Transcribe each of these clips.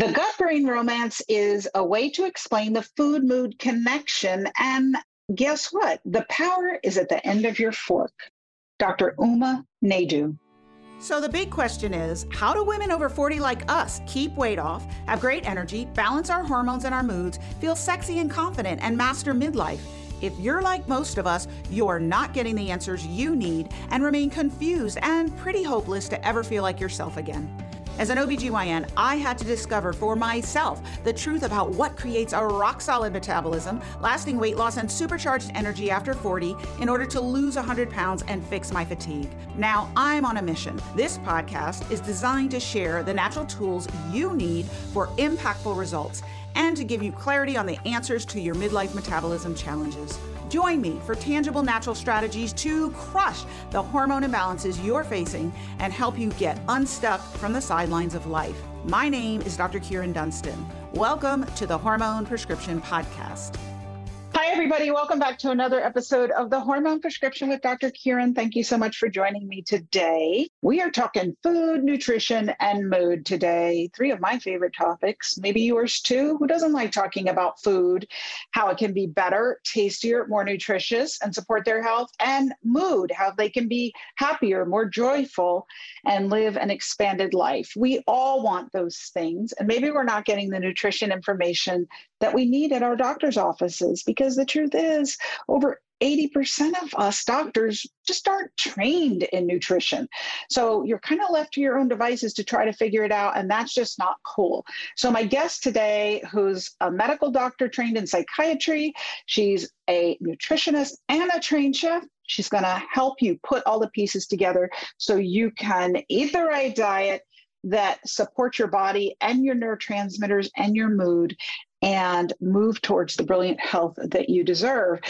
The gut brain romance is a way to explain the food mood connection. And guess what? The power is at the end of your fork. Dr. Uma Naidoo. So, the big question is how do women over 40 like us keep weight off, have great energy, balance our hormones and our moods, feel sexy and confident, and master midlife? If you're like most of us, you're not getting the answers you need and remain confused and pretty hopeless to ever feel like yourself again. As an OBGYN, I had to discover for myself the truth about what creates a rock solid metabolism, lasting weight loss, and supercharged energy after 40 in order to lose 100 pounds and fix my fatigue. Now I'm on a mission. This podcast is designed to share the natural tools you need for impactful results and to give you clarity on the answers to your midlife metabolism challenges. Join me for tangible natural strategies to crush the hormone imbalances you're facing and help you get unstuck from the sidelines of life. My name is Dr. Kyrin Dunston. Welcome to the Hormone Prescription Podcast. Hi, everybody. Welcome back to another episode of the Hormone Prescription with Dr. Kyrin. Thank you so much for joining me today. We are talking food, nutrition, and mood today. Three of my favorite topics, maybe yours too. Who doesn't like talking about food, how it can be better, tastier, more nutritious, and support their health, and mood, how they can be happier, more joyful, and live an expanded life? We all want those things. And maybe we're not getting the nutrition information that we need at our doctor's offices because the truth is, over 80% of us doctors just aren't trained in nutrition. So you're kind of left to your own devices to try to figure it out, and that's just not cool. So, my guest today, who's a medical doctor trained in psychiatry, she's a nutritionist and a trained chef. She's going to help you put all the pieces together so you can eat the right diet that supports your body and your neurotransmitters and your mood and move towards the brilliant health that you deserve.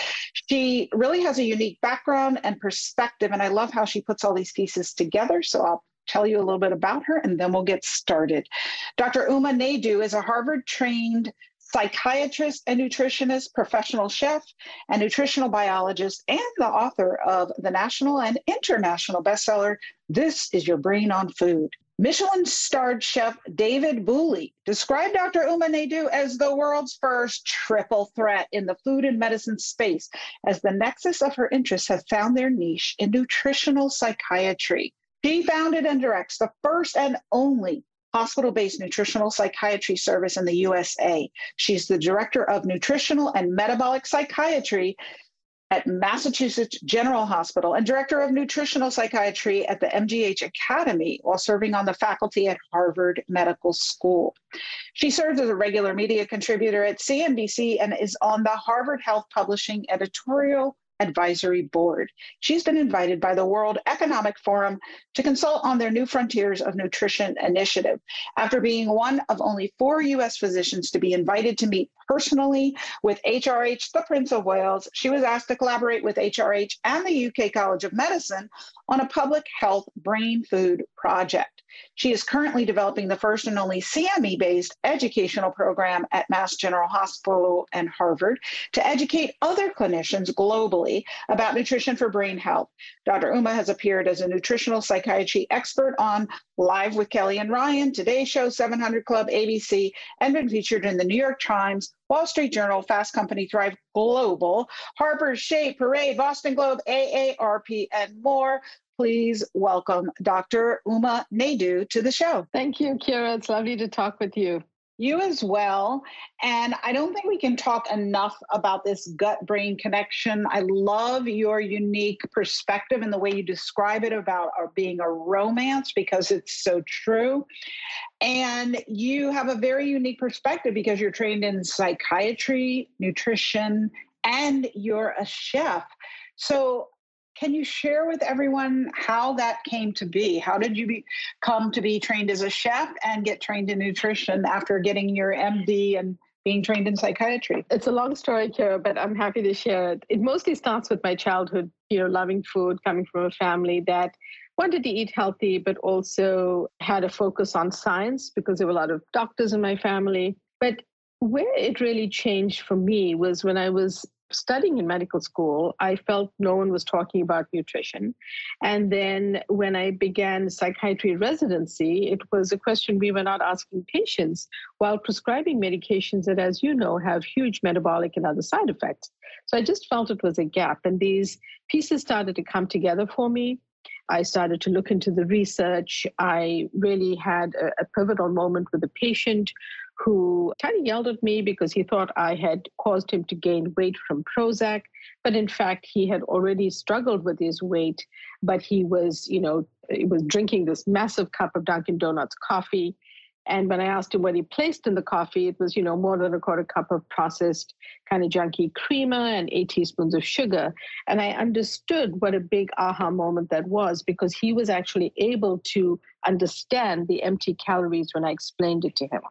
She really has a unique background and perspective, and I love how she puts all these pieces together. So I'll tell you a little bit about her and then we'll get started. Dr. Uma Naidoo is a Harvard trained psychiatrist and nutritionist, professional chef, and nutritional biologist, and the author of the national and international bestseller, This is Your Brain on Food. Michelin starred chef David Bouley described Dr. Uma Naidoo as the world's first triple threat in the food and medicine space, as the nexus of her interests have found their niche in nutritional psychiatry. She founded and directs the first and only hospital based nutritional psychiatry service in the USA. She's the director of nutritional and metabolic psychiatry at Massachusetts General Hospital and director of nutritional psychiatry at the MGH Academy while serving on the faculty at Harvard Medical School. She serves as a regular media contributor at CNBC and is on the Harvard Health Publishing editorial Advisory Board. She's been invited by the World Economic Forum to consult on their New Frontiers of Nutrition initiative. After being one of only four U.S. physicians to be invited to meet personally with HRH, the Prince of Wales, she was asked to collaborate with HRH and the UK College of Medicine on a public health brain food project. She is currently developing the first and only CME based educational program at Mass General Hospital and Harvard to educate other clinicians globally about nutrition for brain health. Dr. Uma has appeared as a nutritional psychiatry expert on Live with Kelly and Ryan, Today Show, 700 Club, ABC, and been featured in the New York Times, Wall Street Journal, Fast Company, Thrive Global, Harper's, Shea, Parade, Boston Globe, AARP, and more please welcome Dr. Uma Naidoo to the show. Thank you, Kira. It's lovely to talk with you. You as well. And I don't think we can talk enough about this gut brain connection. I love your unique perspective and the way you describe it about our being a romance because it's so true. And you have a very unique perspective because you're trained in psychiatry, nutrition, and you're a chef. So can you share with everyone how that came to be? How did you be, come to be trained as a chef and get trained in nutrition after getting your MD and being trained in psychiatry? It's a long story, Kira, but I'm happy to share it. It mostly starts with my childhood, you know, loving food, coming from a family that wanted to eat healthy, but also had a focus on science because there were a lot of doctors in my family. But where it really changed for me was when I was studying in medical school, I felt no one was talking about nutrition. And then when I began psychiatry residency, it was a question we were not asking patients while prescribing medications that, as you know, have huge metabolic and other side effects. So I just felt it was a gap. And these pieces started to come together for me. I started to look into the research. I really had a, a pivotal moment with a patient who kind of yelled at me because he thought I had caused him to gain weight from Prozac. But in fact, he had already struggled with his weight, but he was, you know, he was drinking this massive cup of Dunkin' Donuts coffee. And when I asked him what he placed in the coffee, it was, you know, more than a quarter cup of processed kind of junky creamer and eight teaspoons of sugar. And I understood what a big aha moment that was because he was actually able to understand the empty calories when I explained it to him.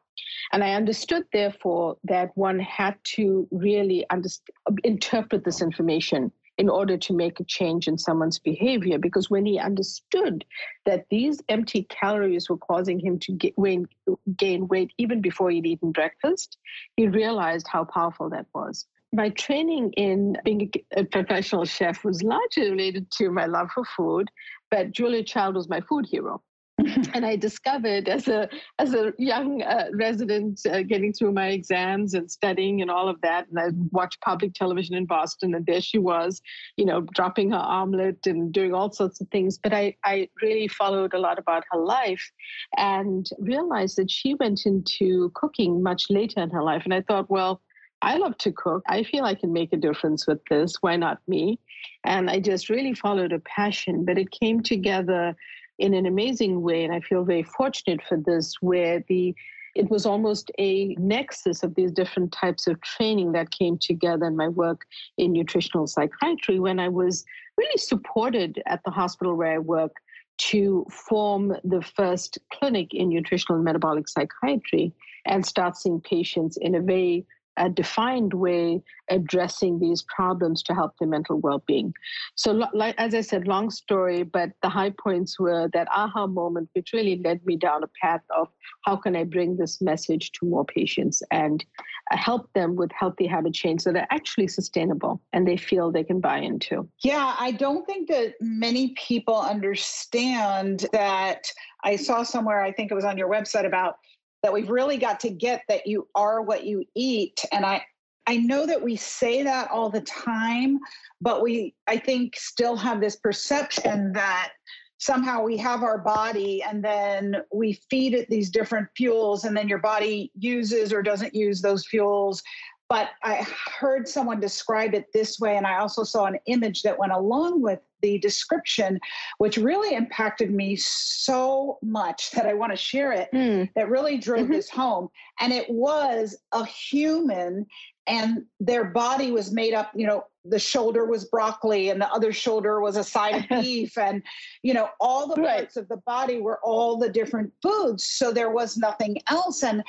And I understood, therefore, that one had to really understand, interpret this information in order to make a change in someone's behavior. Because when he understood that these empty calories were causing him to gain weight even before he'd eaten breakfast, he realized how powerful that was. My training in being a professional chef was largely related to my love for food, but Julia Child was my food hero. and I discovered as a as a young uh, resident uh, getting through my exams and studying and all of that, and I watched public television in Boston, and there she was, you know, dropping her omelet and doing all sorts of things. But I I really followed a lot about her life, and realized that she went into cooking much later in her life, and I thought, well. I love to cook. I feel I can make a difference with this. Why not me? And I just really followed a passion, but it came together in an amazing way. And I feel very fortunate for this, where the it was almost a nexus of these different types of training that came together in my work in nutritional psychiatry when I was really supported at the hospital where I work to form the first clinic in nutritional and metabolic psychiatry and start seeing patients in a very a defined way addressing these problems to help their mental well-being. So like, as i said long story but the high points were that aha moment which really led me down a path of how can i bring this message to more patients and uh, help them with healthy habit change so they're actually sustainable and they feel they can buy into. Yeah i don't think that many people understand that. I saw somewhere i think it was on your website about that we've really got to get that you are what you eat. And i i know that we say that all the time but we i think still have this perception that somehow we have our body and then we feed it these different fuels and then your body uses or doesn't use those fuels. But I heard someone describe it this way, and I also saw an image that went along with the description, which really impacted me so much that I want to share it, mm. that really drove mm-hmm. this home. And it was a human, and their body was made up, you know, the shoulder was broccoli and the other shoulder was a side of beef and you know all the right. parts of the body were all the different foods so there was nothing else and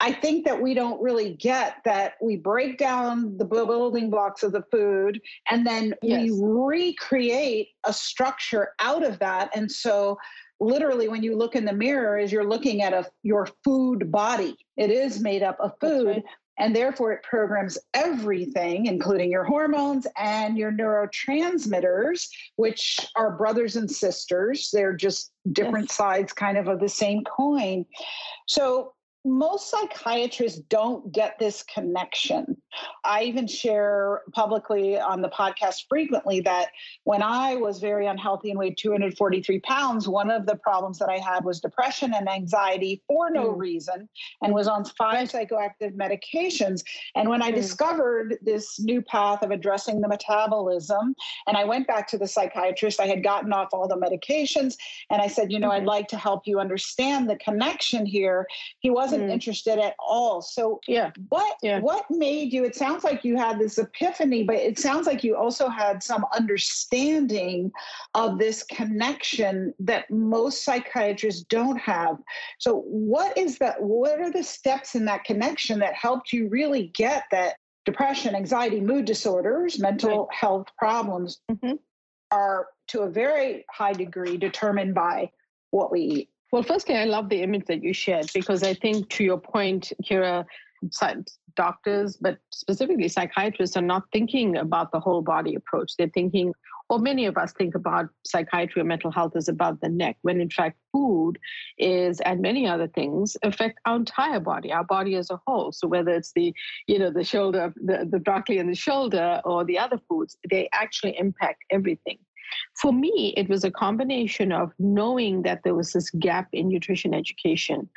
I think that we don't really get that we break down the building blocks of the food and then yes. we recreate a structure out of that. And so literally when you look in the mirror is you're looking at a your food body. It is made up of food. Right. And therefore, it programs everything, including your hormones and your neurotransmitters, which are brothers and sisters. They're just different yes. sides, kind of, of the same coin. So, most psychiatrists don't get this connection. I even share publicly on the podcast frequently that when I was very unhealthy and weighed 243 pounds, one of the problems that I had was depression and anxiety for no mm. reason and was on five psychoactive medications. And when I mm. discovered this new path of addressing the metabolism, and I went back to the psychiatrist, I had gotten off all the medications, and I said, You know, mm-hmm. I'd like to help you understand the connection here. He wasn't wasn't mm. interested at all. So yeah, what yeah. what made you? It sounds like you had this epiphany, but it sounds like you also had some understanding of this connection that most psychiatrists don't have. So what is that? What are the steps in that connection that helped you really get that depression, anxiety, mood disorders, mental right. health problems mm-hmm. are to a very high degree determined by what we eat. Well, firstly, I love the image that you shared because I think, to your point, Kira, doctors, but specifically psychiatrists, are not thinking about the whole body approach. They're thinking, or many of us think about psychiatry or mental health as above the neck, when in fact, food is, and many other things, affect our entire body, our body as a whole. So whether it's the, you know, the shoulder, the, the broccoli in the shoulder, or the other foods, they actually impact everything. For me, it was a combination of knowing that there was this gap in nutrition education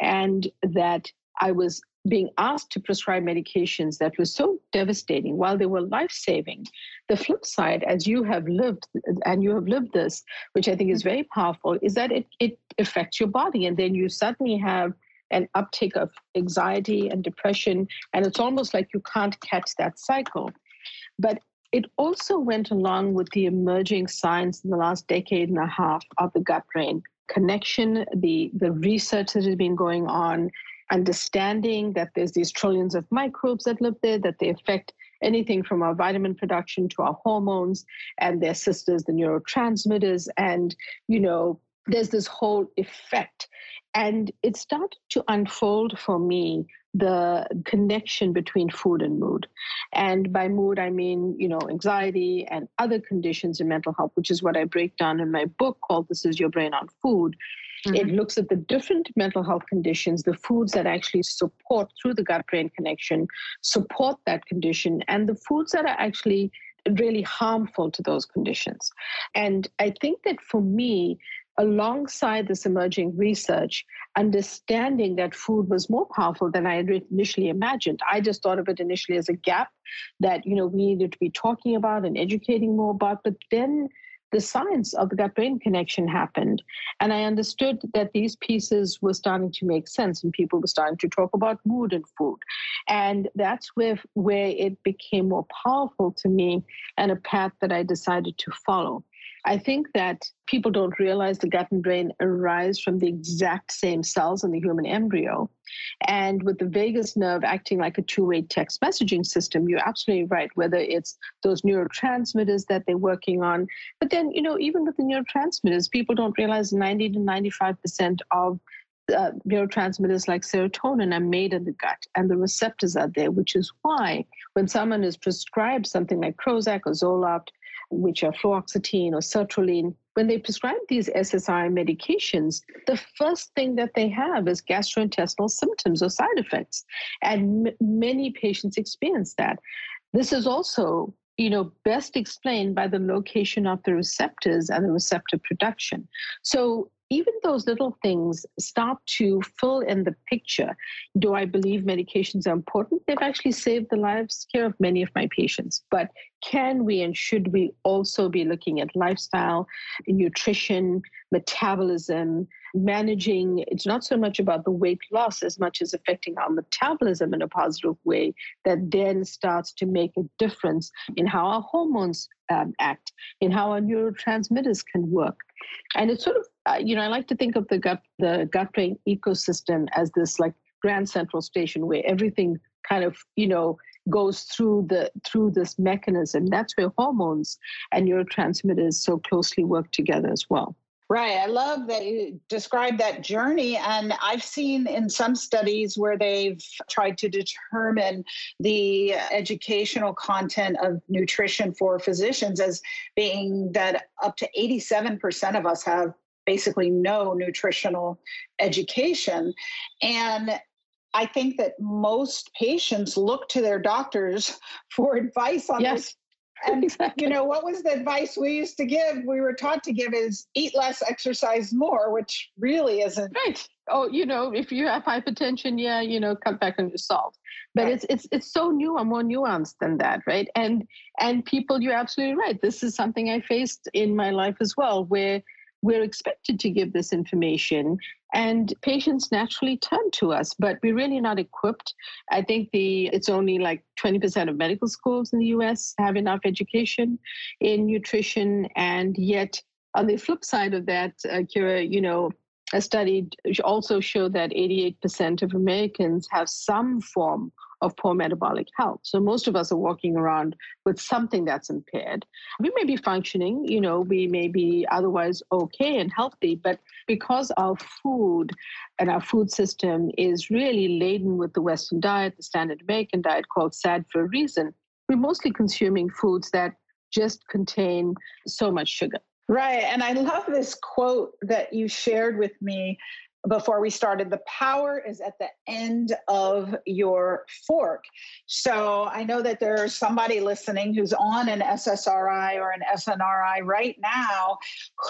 and that I was being asked to prescribe medications that were so devastating while they were life saving. The flip side, as you have lived, and you have lived this, which I think is very powerful, is that it, it affects your body. And then you suddenly have an uptick of anxiety and depression. And it's almost like you can't catch that cycle. But it also went along with the emerging science in the last decade and a half of the gut brain connection, the, the research that has been going on, understanding that there's these trillions of microbes that live there, that they affect anything from our vitamin production to our hormones and their sisters, the neurotransmitters. And, you know, there's this whole effect. And it started to unfold for me the connection between food and mood. And by mood, I mean, you know, anxiety and other conditions in mental health, which is what I break down in my book called This Is Your Brain on Food. Mm-hmm. It looks at the different mental health conditions, the foods that actually support through the gut brain connection, support that condition, and the foods that are actually really harmful to those conditions. And I think that for me, alongside this emerging research, understanding that food was more powerful than I had initially imagined. I just thought of it initially as a gap that you know we needed to be talking about and educating more about. But then the science of the gut brain connection happened, and I understood that these pieces were starting to make sense, and people were starting to talk about mood and food, and that's where where it became more powerful to me and a path that I decided to follow. I think that people don't realize the gut and brain arise from the exact same cells in the human embryo. And with the vagus nerve acting like a two way text messaging system, you're absolutely right, whether it's those neurotransmitters that they're working on. But then, you know, even with the neurotransmitters, people don't realize 90 to 95% of uh, neurotransmitters like serotonin are made in the gut and the receptors are there, which is why when someone is prescribed something like Prozac or Zoloft, which are fluoxetine or sertraline, when they prescribe these SSRI medications, the first thing that they have is gastrointestinal symptoms or side effects. And m- many patients experience that. This is also you know best explained by the location of the receptors and the receptor production so even those little things start to fill in the picture. Do I believe medications are important? They've actually saved the lives care of many of my patients. But can we and should we also be looking at lifestyle, nutrition, metabolism, managing? It's not so much about the weight loss as much as affecting our metabolism in a positive way that then starts to make a difference in how our hormones um, act, in how our neurotransmitters can work. And it's sort of uh, you know, I like to think of the gut the gut brain ecosystem as this like grand central station where everything kind of you know goes through the through this mechanism. That's where hormones and neurotransmitters so closely work together as well. Right. I love that you described that journey. And I've seen in some studies where they've tried to determine the educational content of nutrition for physicians as being that up to 87% of us have basically no nutritional education. And I think that most patients look to their doctors for advice on yes. this. And exactly. you know what was the advice we used to give? We were taught to give is eat less, exercise more, which really isn't right. Oh, you know, if you have hypertension, yeah, you know, cut back on your salt. But right. it's it's it's so new and more nuanced than that, right? And and people, you're absolutely right. This is something I faced in my life as well, where we're expected to give this information and patients naturally turn to us but we're really not equipped. I think the it's only like 20% of medical schools in the us have enough education in nutrition and yet on the flip side of that uh, kira you know a study also showed that 88% of americans have some form of poor metabolic health. So most of us are walking around with something that's impaired. We may be functioning, you know, we may be otherwise okay and healthy, but because our food and our food system is really laden with the Western diet, the standard American diet called SAD for a reason, we're mostly consuming foods that just contain so much sugar. Right. And I love this quote that you shared with me before we started the power is at the end of your fork. So I know that there's somebody listening who's on an SSRI or an SNRI right now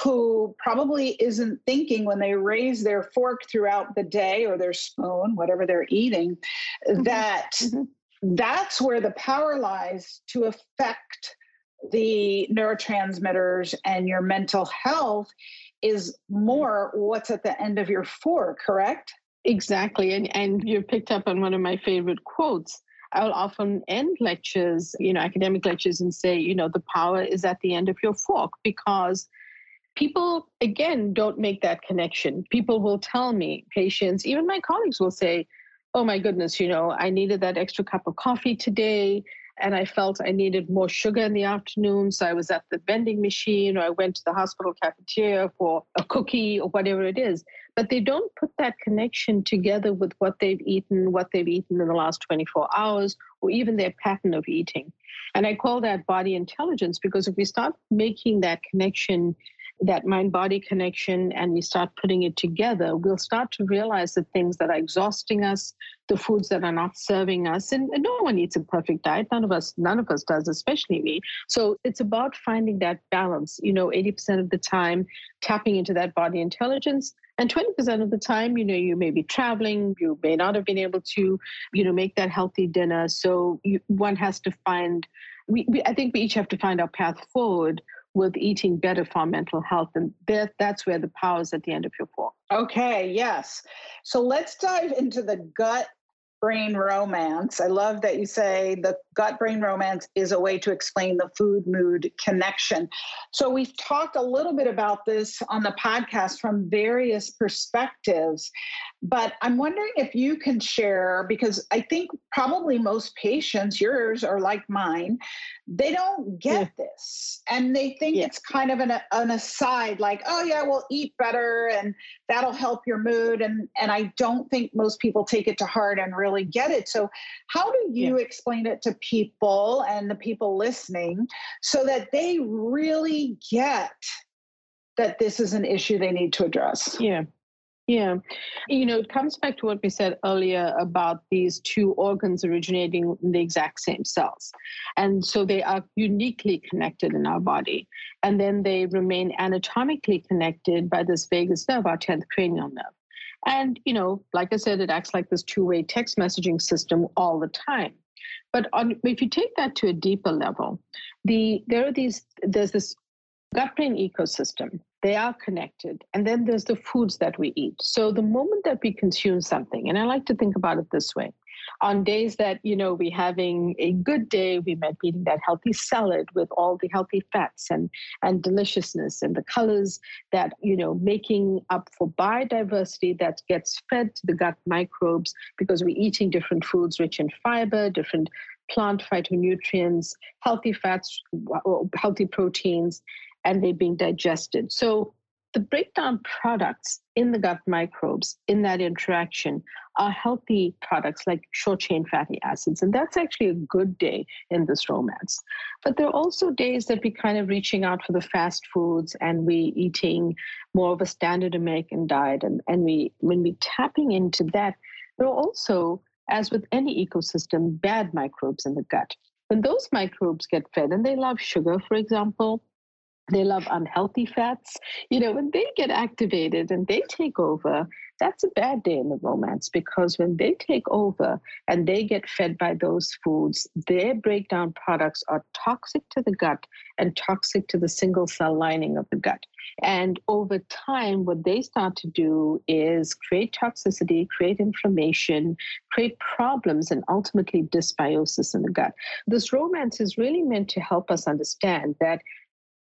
who probably isn't thinking when they raise their fork throughout the day or their spoon, whatever they're eating, mm-hmm. that mm-hmm. that's where the power lies to affect the neurotransmitters and your mental health is more what's at the end of your fork, correct? Exactly. And and you picked up on one of my favorite quotes. I'll often end lectures, you know, academic lectures and say, you know, the power is at the end of your fork because people again don't make that connection. People will tell me, patients, even my colleagues will say, "Oh my goodness, you know, I needed that extra cup of coffee today and I felt I needed more sugar in the afternoon. So I was at the vending machine or I went to the hospital cafeteria for a cookie or whatever it is. But they don't put that connection together with what they've eaten, what they've eaten in the last 24 hours, or even their pattern of eating. And I call that body intelligence because if we start making that connection that mind body connection and we start putting it together, we'll start to realize the things that are exhausting us, the foods that are not serving us. And, no one eats a perfect diet. None of us, none of us does, especially me. So it's about finding that balance, you know, 80% of the time tapping into that body intelligence. And 20% of the time, you know, you may be traveling, you may not have been able to, you know, make that healthy dinner. So you, one has to find we, we, I think we each have to find our path forward with eating better for our mental health. And that, that's where the power is at the end of your fork. Okay, yes. So let's dive into the gut brain romance. I love that you say the gut brain romance is a way to explain the food mood connection. So, we've talked a little bit about this on the podcast from various perspectives, but I'm wondering if you can share because I think probably most patients, yours are like mine, they don't get yeah. this and they think yeah. it's kind of an, an aside like, oh, yeah, we'll eat better and that'll help your mood. And, and I don't think most people take it to heart and really get it. So, how do you yeah. explain it to people and the people listening so that they really get that this is an issue they need to address? Yeah. Yeah. You know, it comes back to what we said earlier about these two organs originating in the exact same cells. And so they are uniquely connected in our body. And then they remain anatomically connected by this vagus nerve, our 10th cranial nerve. And, you know, like I said, it acts like this two way text messaging system all the time. But on, if you take that to a deeper level, the there are these there's this gut brain ecosystem they are connected. And then there's the foods that we eat. So the moment that we consume something, and I like to think about it this way on days that you know we're having a good day we might be eating that healthy salad with all the healthy fats and and deliciousness and the colors that you know making up for biodiversity that gets fed to the gut microbes because we're eating different foods rich in fiber different plant phytonutrients healthy fats healthy proteins and they're being digested. So the breakdown products in the gut microbes in that interaction are healthy products like short chain fatty acids. And that's actually a good day in this romance. But there are also days that we kind of reaching out for the fast foods and we eating more of a standard American diet. And, and we when we tapping into that, there are also, as with any ecosystem, bad microbes in the gut. When those microbes get fed, and they love sugar, for example, they love unhealthy fats. You know, when they get activated and they take over, that's a bad day in the romance because when they take over and they get fed by those foods, their breakdown products are toxic to the gut and toxic to the single cell lining of the gut. And over time, what they start to do is create toxicity, create inflammation, create problems, and ultimately dysbiosis in the gut. This romance is really meant to help us understand that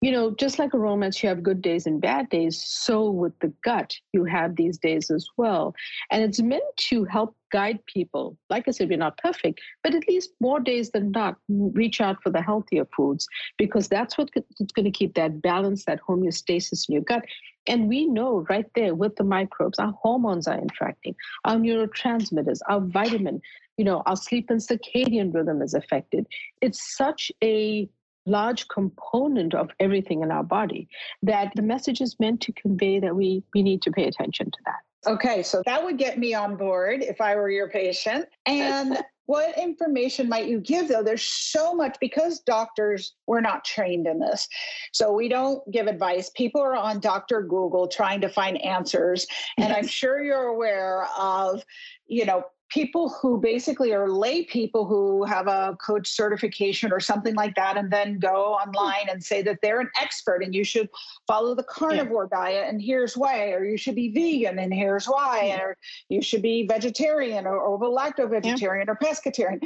you know, just like a romance, you have good days and bad days. So with the gut, you have these days as well. And it's meant to help guide people. Like I said, we're not perfect, but at least more days than not, reach out for the healthier foods because that's what's going to keep that balance, that homeostasis in your gut. And we know right there with the microbes, our hormones are interacting, our neurotransmitters, our vitamin, you know, our sleep and circadian rhythm is affected. It's such a large component of everything in our body that the message is meant to convey that we, we need to pay attention to that. Okay, so that would get me on board if I were your patient. And what information might you give though? There's so much because doctors, we're not trained in this. So we don't give advice. People are on Dr. Google trying to find answers. And I'm sure you're aware of, you know, people who basically are lay people who have a coach certification or something like that and then go online and say that they're an expert and you should follow the carnivore yeah. diet and here's why or you should be vegan and here's why yeah. or you should be vegetarian or, or lacto vegetarian yeah. or pescatarian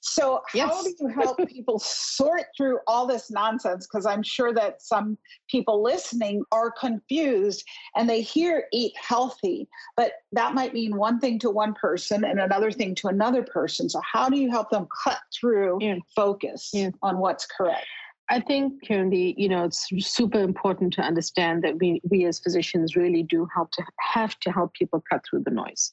so, yes. how do you help people sort through all this nonsense? Because I'm sure that some people listening are confused and they hear eat healthy, but that might mean one thing to one person and another thing to another person. So, how do you help them cut through yeah. focus yeah. on what's correct? I think, currently, you know, it's super important to understand that we, we as physicians really do help to have to help people cut through the noise.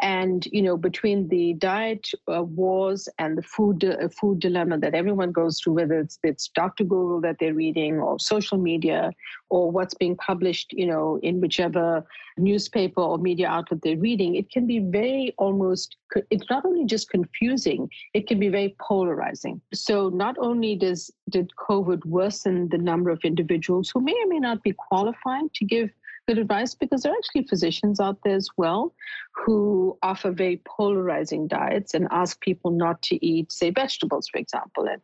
And you know, between the diet uh, wars and the food uh, food dilemma that everyone goes through, whether it's it's Dr. Google that they're reading, or social media, or what's being published, you know, in whichever newspaper or media outlet they're reading, it can be very almost. It's not only just confusing; it can be very polarizing. So not only does did COVID worsen the number of individuals who may or may not be qualified to give good advice because there are actually physicians out there as well who offer very polarizing diets and ask people not to eat, say, vegetables, for example, and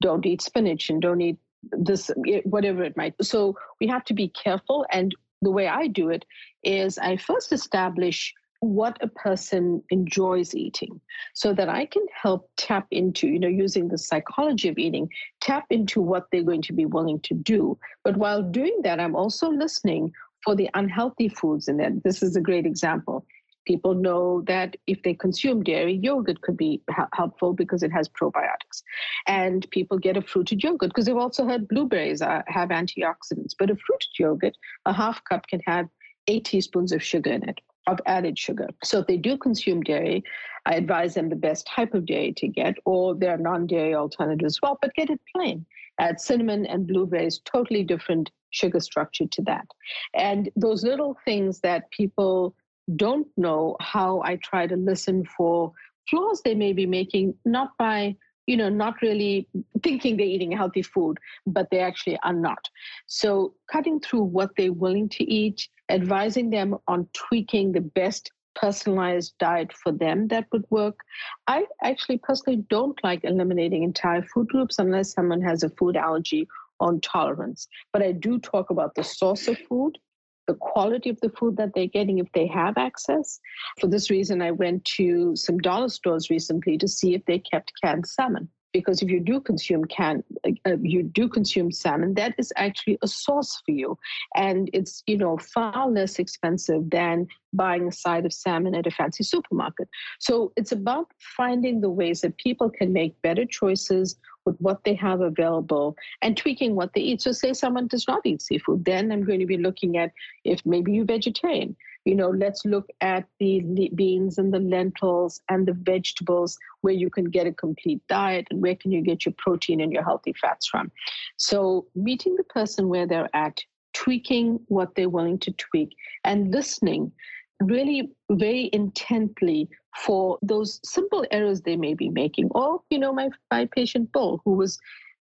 don't eat spinach and don't eat this, whatever it might. So we have to be careful. And the way I do it is I first establish what a person enjoys eating so that I can help tap into, you know, using the psychology of eating, tap into what they're going to be willing to do. But while doing that, I'm also listening for the unhealthy foods in there. This is a great example. People know that if they consume dairy, yogurt could be helpful because it has probiotics. And people get a fruited yogurt because they've also heard blueberries are, have antioxidants. But a fruited yogurt, a half cup can have eight teaspoons of sugar in it, of added sugar. So if they do consume dairy, I advise them the best type of dairy to get, or there are non dairy alternatives as well, but get it plain. Add cinnamon and blueberries, totally different sugar structure to that. And those little things that people don't know how I try to listen for flaws they may be making, not by you know, not really thinking they're eating healthy food, but they actually are not. So, cutting through what they're willing to eat, advising them on tweaking the best personalized diet for them that would work. I actually personally don't like eliminating entire food groups unless someone has a food allergy on tolerance. But I do talk about the source of food, the quality of the food that they're getting if they have access. For this reason, I went to some dollar stores recently to see if they kept canned salmon because if you do consume can uh, you do consume salmon that is actually a source for you. And it's you know far less expensive than buying a side of salmon at a fancy supermarket. So it's about finding the ways that people can make better choices with what they have available and tweaking what they eat. So say someone does not eat seafood then i'm going to be looking at if maybe you're vegetarian you know let's look at the beans and the lentils and the vegetables where you can get a complete diet and where can you get your protein and your healthy fats from. So meeting the person where they're at tweaking what they're willing to tweak and listening really very intently for those simple errors they may be making or you know my my patient bull who was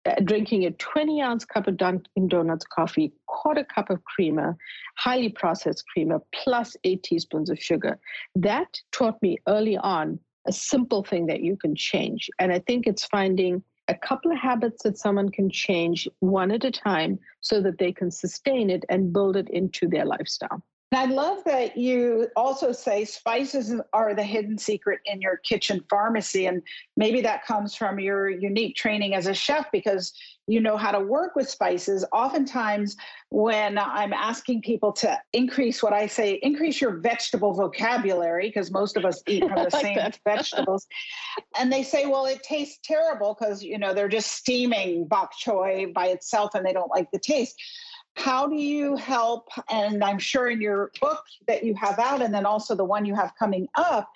Uh, drinking a 20 ounce cup of Dunkin' Donuts coffee, quarter cup of creamer, highly processed creamer, plus eight teaspoons of sugar. That taught me early on a simple thing that you can change. And I think it's finding a couple of habits that someone can change one at a time so that they can sustain it and build it into their lifestyle. I love that you also say spices are the hidden secret in your kitchen pharmacy. And maybe that comes from your unique training as a chef because you know how to work with spices. Oftentimes, when I'm asking people to increase what I say, increase your vegetable vocabulary, because most of us eat from the same vegetables, and they say, well, it tastes terrible because, you know, they're just steaming bok choy by itself and they don't like the taste how do you help and i'm sure in your book that you have out and then also the one you have coming up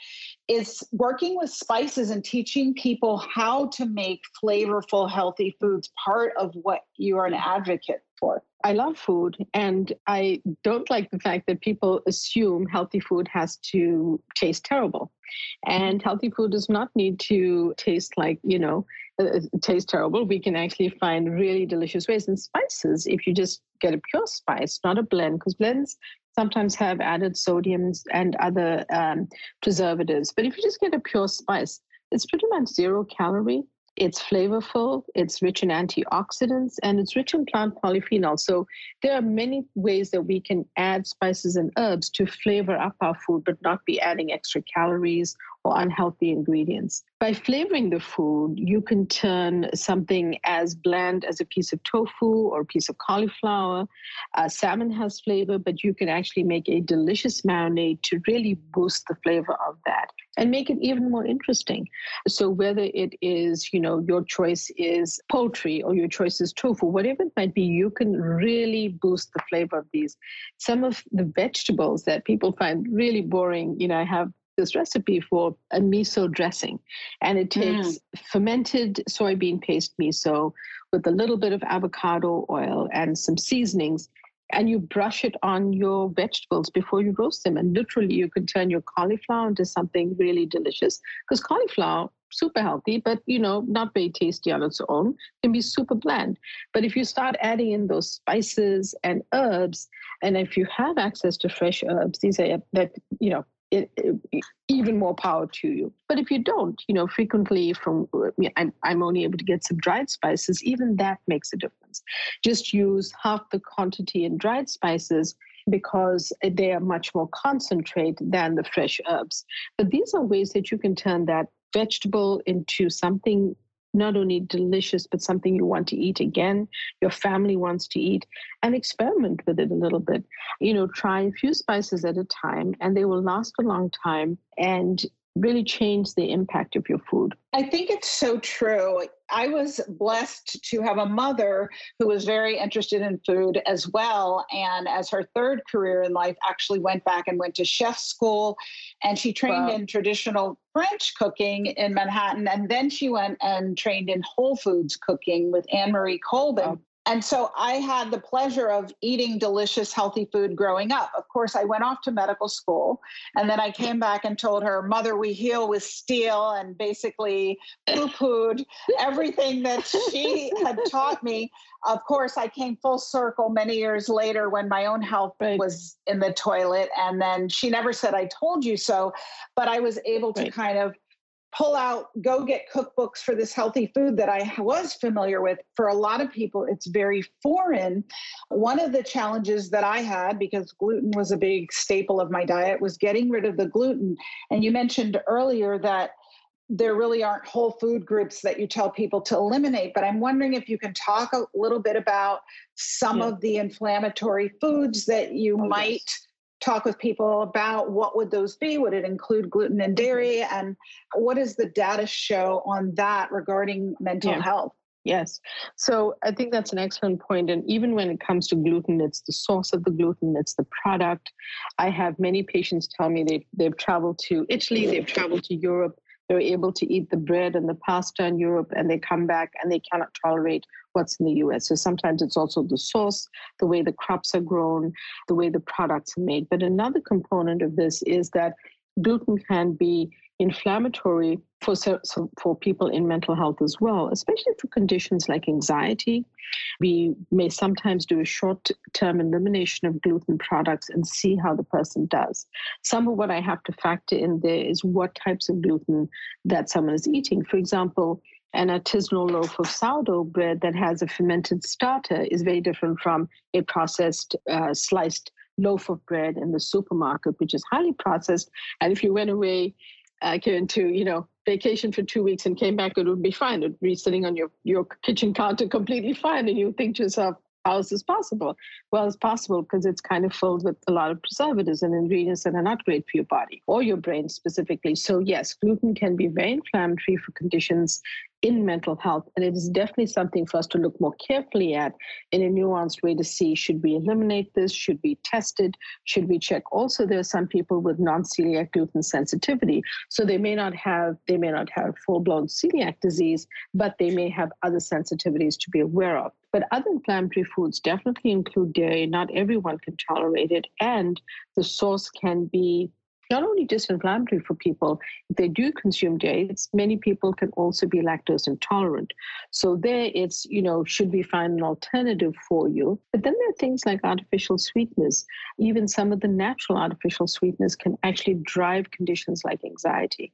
is working with spices and teaching people how to make flavorful healthy foods part of what you are an advocate for I love food and I don't like the fact that people assume healthy food has to taste terrible. And healthy food does not need to taste like, you know, uh, taste terrible. We can actually find really delicious ways. And spices, if you just get a pure spice, not a blend, because blends sometimes have added sodiums and other um, preservatives. But if you just get a pure spice, it's pretty much zero calorie it's flavorful, it's rich in antioxidants, and it's rich in plant polyphenols. So there are many ways that we can add spices and herbs to flavor up our food, but not be adding extra calories or unhealthy ingredients. By flavoring the food, you can turn something as bland as a piece of tofu or a piece of cauliflower. Uh, salmon has flavor, but you can actually make a delicious marinade to really boost the flavor of that and make it even more interesting. So whether it is, you know, your choice is poultry or your choice is tofu, whatever it might be, you can really boost the flavor of these. Some of the vegetables that people find really boring, you know, I have this recipe for a miso dressing. And it takes mm. fermented soybean paste miso with a little bit of avocado oil and some seasonings. And you brush it on your vegetables before you roast them. And literally, you can turn your cauliflower into something really delicious. Because cauliflower, super healthy, but you know, not very tasty on its own, can be super bland. But if you start adding in those spices and herbs, and if you have access to fresh herbs, these are that you know it, it, even more power to you. But if you don't, you know, frequently from I'm, I'm only able to get some dried spices, even that makes a difference. Just use half the quantity in dried spices because they are much more concentrate than the fresh herbs. But these are ways that you can turn that vegetable into something not only delicious, but something you want to eat again, your family wants to eat, and experiment with it a little bit. You know, try a few spices at a time, and they will last a long time. And really change the impact of your food. I think it's so true. I was blessed to have a mother who was very interested in food as well. And as her third career in life, actually went back and went to chef school. And she trained wow. in traditional French cooking in Manhattan. And then she went and trained in Whole Foods cooking with Annemarie Colbin. Wow. And so I had the pleasure of eating delicious, healthy food growing up. Of course, I went off to medical school and then I came back and told her, Mother, we heal with steel, and basically poo pooed everything that she had taught me. Of course, I came full circle many years later when my own health right. was in the toilet. And then she never said, I told you so, but I was able to right. kind of pull out, go get cookbooks for this healthy food that I was familiar with. For a lot of people, it's very foreign. One of the challenges that I had, because gluten was a big staple of my diet, was getting rid of the gluten. And you mentioned earlier that there really aren't whole food groups that you tell people to eliminate but i'm wondering if you can talk a little bit about some yeah. of the inflammatory foods that you oh, might yes talk with people about what would those be would it include gluten and dairy mm-hmm. and what does the data show on that regarding mental yeah. health Yes. So I think that's an excellent point. And even when it comes to gluten, it's the source of the gluten, it's the product. I have many patients tell me they've, they've traveled to Italy, they've traveled to Europe, they're able to eat the bread and the pasta in Europe, and they come back and they cannot tolerate what's in the US. So sometimes it's also the source, the way the crops are grown, the way the products are made. But another component of this is that gluten can be inflammatory for for people in mental health as well, especially for conditions like anxiety. We may sometimes do a short-term elimination of gluten products and see how the person does. Some of what I have to factor in there is what types of gluten that someone is eating. For example, an artisanal loaf of sourdough bread that has a fermented starter is very different from a processed uh, sliced loaf of bread in the supermarket, which is highly processed. And if you went away, uh, to you know vacation for two weeks and came back, it would be fine. It would be sitting on your your kitchen counter completely fine, and you think to yourself, how is this possible? Well, it's possible because it's kind of filled with a lot of preservatives and ingredients that are not great for your body or your brain specifically. So, yes, gluten can be very inflammatory for conditions in mental health. And it is definitely something for us to look more carefully at in a nuanced way to see should we eliminate this? Should we test it? Should we check? Also, there are some people with non-celiac gluten sensitivity. So they may not have they may not have full-blown celiac disease, but they may have other sensitivities to be aware of. But other inflammatory foods definitely include dairy. Not everyone can tolerate it. And the source can be not only disinflammatory for people, if they do consume it's, many people can also be lactose intolerant. So there it's, you know, should we find an alternative for you? But then there are things like artificial sweetness. Even some of the natural artificial sweetness can actually drive conditions like anxiety.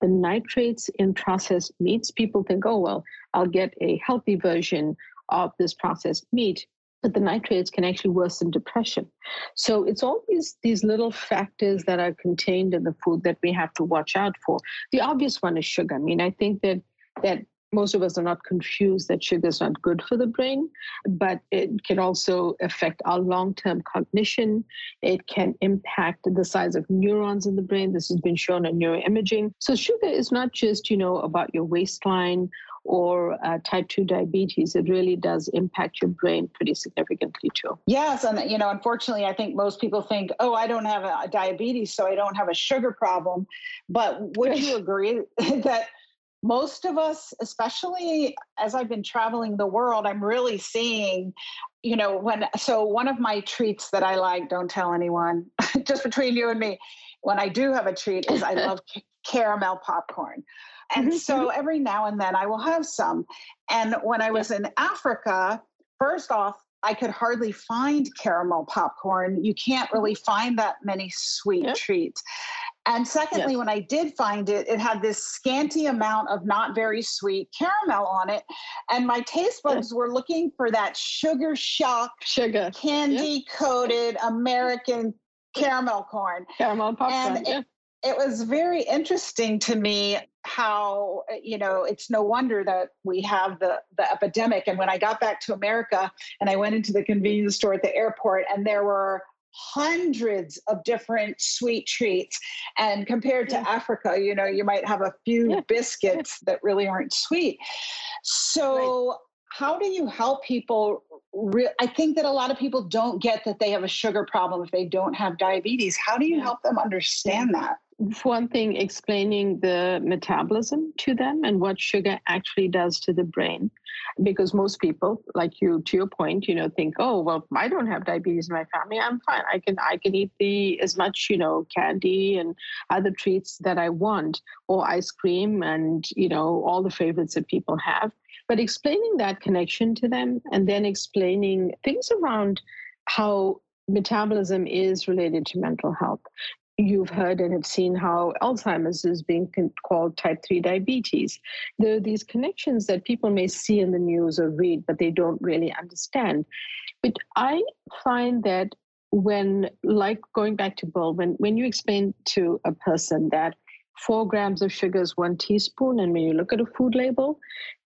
The nitrates in processed meats, people think, oh, well, I'll get a healthy version of this processed meat but the nitrates can actually worsen depression. So it's always these little factors that are contained in the food that we have to watch out for. The obvious one is sugar. I mean, I think that that most of us are not confused that sugar is not good for the brain, but it can also affect our long term cognition. It can impact the size of neurons in the brain. This has been shown in neuroimaging. So, sugar is not just, you know, about your waistline or uh, type 2 diabetes, it really does impact your brain pretty significantly too. Yes. And, you know, unfortunately, I think most people think, oh, I don't have a diabetes, so I don't have a sugar problem. But would you agree that? Most of us, especially as I've been traveling the world, I'm really seeing you know when so one of my treats that i like don't tell anyone just between you and me when i do have a treat is i love caramel popcorn and mm-hmm. so mm-hmm. every now and then I will have some. And when I was in Africa, first off, I could hardly find caramel popcorn. You can't really find that many sweet yep. treats. And secondly, yes. when I did find it, it had this scanty amount of not very sweet caramel on it. And my taste buds were looking for that sugar shock, sugar, candy coated American caramel corn. Caramel popcorn. And it, it was very interesting to me how uh, you know it's no wonder that we have the the epidemic and when i got back to america and i went into the convenience store at the airport and there were hundreds of different sweet treats and compared to yeah. africa you know you might have a few yeah. biscuits that really aren't sweet so. How do you help people re- i think that a lot of people don't get that they have a sugar problem if they don't have diabetes how do you help them understand that one thing, explaining the metabolism to them and what sugar actually does to the brain. Because most people, like you, to your point, you know, think, oh, well, I don't have diabetes in my family. I'm fine. I can I can eat the as much, you know, candy and other treats that I want, or ice cream and you know all the favorites that people have. But explaining that connection to them, and then explaining things around how metabolism is related to mental health you've heard and have seen how Alzheimer's is being called type 3 diabetes. There are these connections that people may see in the news or read, but they don't really understand. But I find that when, like going back to Bill, when, when you explain to a person that four grams of sugar is one teaspoon, and when you look at a food label,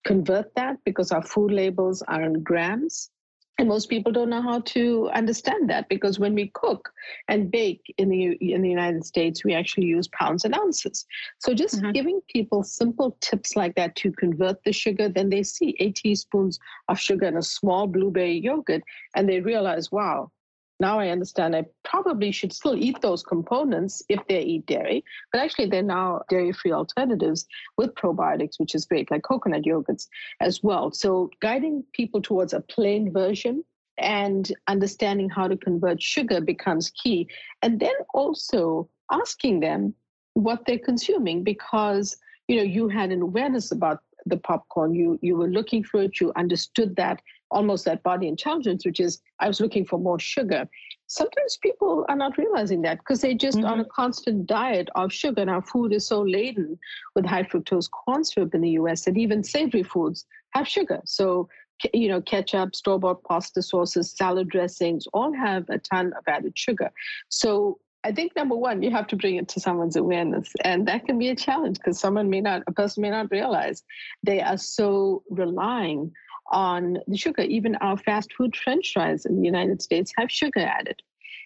convert that because our food labels are in grams and most people don't know how to understand that because when we cook and bake in the in the United States, we actually use pounds and ounces. So just mm-hmm. giving people simple tips like that to convert the sugar, then they see eight teaspoons of sugar in a small blueberry yogurt, and they realize, wow, now I understand I probably should still eat those components if they eat dairy, but actually they're now dairy free alternatives with probiotics, which is great, like coconut yogurts as well. So guiding people towards a plain version and understanding how to convert sugar becomes key. And then also asking them what they're consuming because you know you had an awareness about the popcorn you you were looking for it you understood that almost that body intelligence, which is I was looking for more sugar. Sometimes people are not realizing that because they're just mm-hmm. on a mm-hmm. constant diet of sugar. And our food is so laden with high fructose corn syrup in the US that even savory foods have sugar. So you know, ketchup, store bought pasta sauces, salad dressings, all have a ton of added sugar. So I think number one, you have to bring it to someone's awareness. And that can be a challenge because someone may not, a person may not realize they are so relying on the sugar. Even our fast food french fries in the United States have sugar added.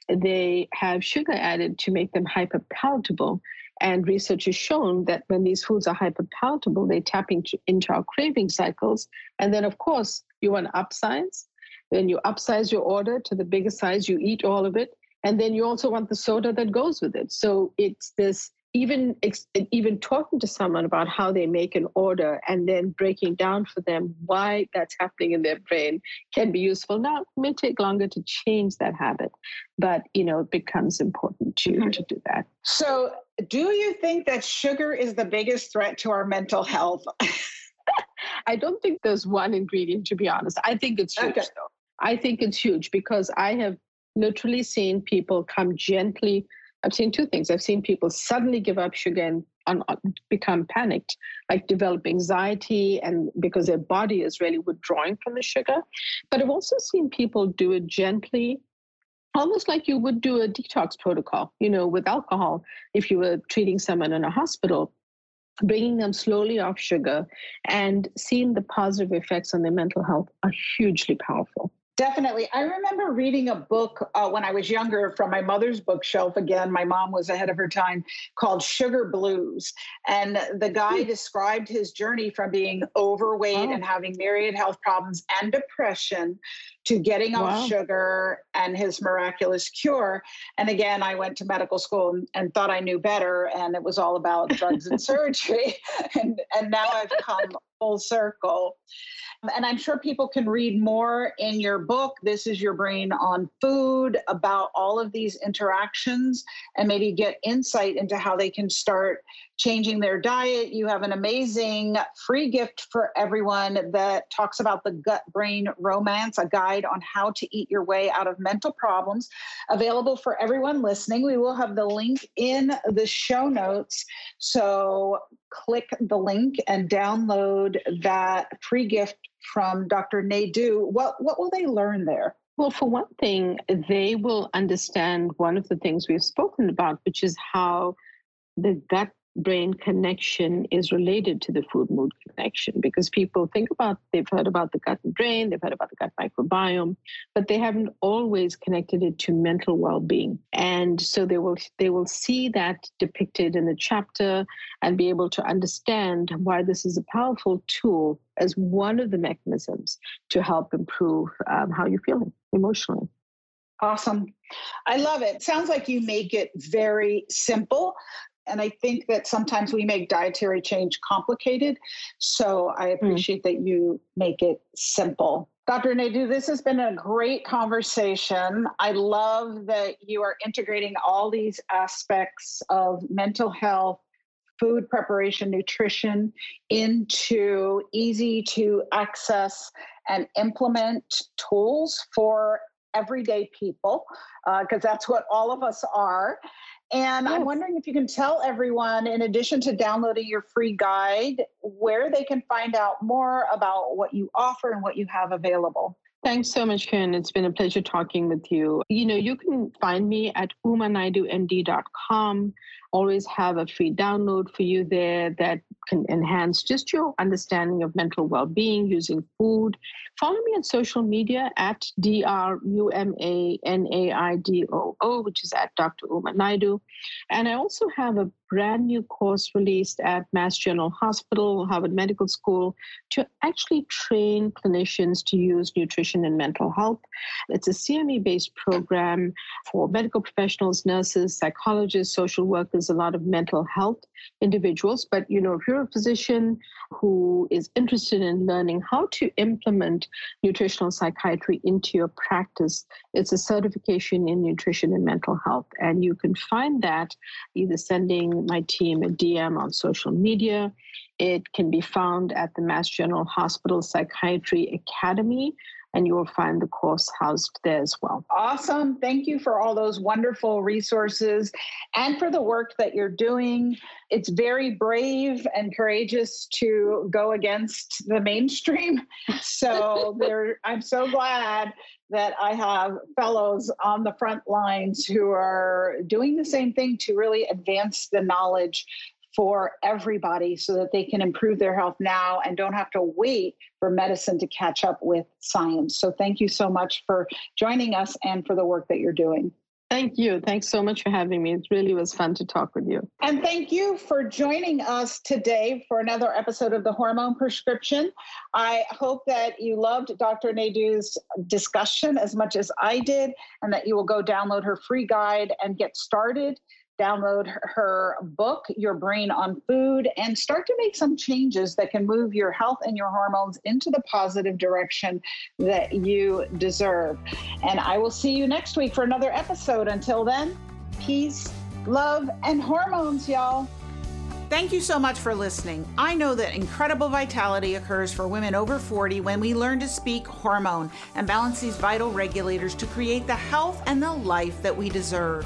They have sugar added to make them hyper palatable. And research has shown that when these foods are hyper palatable, they tap into, into our craving cycles. And then, of course, you want upsize. Then you upsize your order to the biggest size, you eat all of it. And then you also want the soda that goes with it. So it's this even even talking to someone about how they make an order and then breaking down for them why that's happening in their brain can be useful. Now it may take longer to change that habit but you know it becomes important to mm-hmm. to do that. So do you think that sugar is the biggest threat to our mental health? I don't think there's one ingredient to be honest. I think it's huge okay. though. I think it's huge because i have literally seen people come gently I've seen two things. I've seen people suddenly give up sugar and become panicked, like develop anxiety, and because their body is really withdrawing from the sugar. But I've also seen people do it gently, almost like you would do a detox protocol, you know, with alcohol, if you were treating someone in a hospital. Bringing them slowly off sugar and seeing the positive effects on their mental health are hugely powerful. Definitely. I remember reading a book uh, when I was younger from my mother's bookshelf. Again, my mom was ahead of her time called Sugar Blues. And the guy hmm. described his journey from being overweight oh. and having myriad health problems and depression to getting wow. off sugar and his miraculous cure. And again, I went to medical school and, and thought I knew better, and it was all about drugs and surgery. And, and now I've come full circle. And I'm sure people can read more in your book, This is Your Brain on Food, about all of these interactions and maybe get insight into how they can start changing their diet. You have an amazing free gift for everyone that talks about the gut brain romance, a guide on how to eat your way out of mental problems, available for everyone listening. We will have the link in the show notes. So click the link and download that free gift from Dr. Naidoo, what, what will they learn there? Well, for one thing, they will understand one of the things we've spoken about, which is how the gut brain connection is related to the food mood connection because people think about they've heard about the gut and brain they've heard about the gut microbiome but they haven't always connected it to mental well-being and so they will they will see that depicted in the chapter and be able to understand why this is a powerful tool as one of the mechanisms to help improve um, how you're feeling emotionally Awesome. I love it. Sounds like you make it very simple and I think that sometimes we make dietary change complicated. So I hmm. appreciate mm. that you make it simple. Dr. Naidoo, this has been a great conversation. I love that you are integrating all these aspects of mental health, food preparation, nutrition into easy to access and implement tools for everyday people, because uh, that's what all of us are. And yes. I'm wondering if you can tell everyone, in addition to downloading your free guide, where they can find out more about what you offer and what you have available. Thanks so much, Kyrin. It's been a pleasure talking with you. You know, you can find me at umanaidoomd.com always have a free download for you there that can enhance just your understanding of mental well-being using food. Follow me on social media at D-R-U-M-A-N-A-I-D-O-O, which is at Dr. Uma Naidoo. And I also have a brand new course released at Mass General Hospital, Harvard Medical School, to actually train clinicians to use nutrition and mental health. It's a CME based program for medical professionals, nurses, psychologists, social workers, a lot of mental health individuals. But you know, if you're a physician who is interested in learning how to implement nutritional psychiatry into your practice, it's a certification in nutrition and mental health. And you can find that either sending my team a DM on social media. It can be found at the Mass General Hospital Psychiatry Academy and you will find the course housed there as well. Awesome. Thank you for all those wonderful resources and for the work that you're doing. It's very brave and courageous to go against the mainstream. So there I'm so glad that I have fellows on the front lines who are doing the same thing to really advance the knowledge for everybody so that they can improve their health now and don't have to wait for medicine to catch up with science. So, thank you so much for joining us and for the work that you're doing. Thank you. Thanks so much for having me. It really was fun to talk with you. And thank you for joining us today for another episode of the Hormone Prescription. I hope that you loved Dr. Naidoo's discussion as much as I did, and that you will go download her free guide and get started download her book, Your Brain on Food, and start to make some changes that can move your health and your hormones into the positive direction that you deserve. And I will see you next week for another episode. Until then, peace, love, and hormones, y'all. Thank you so much for listening. I know that incredible vitality occurs for women over 40 when we learn to speak hormone and balance these vital regulators to create the health and the life that we deserve.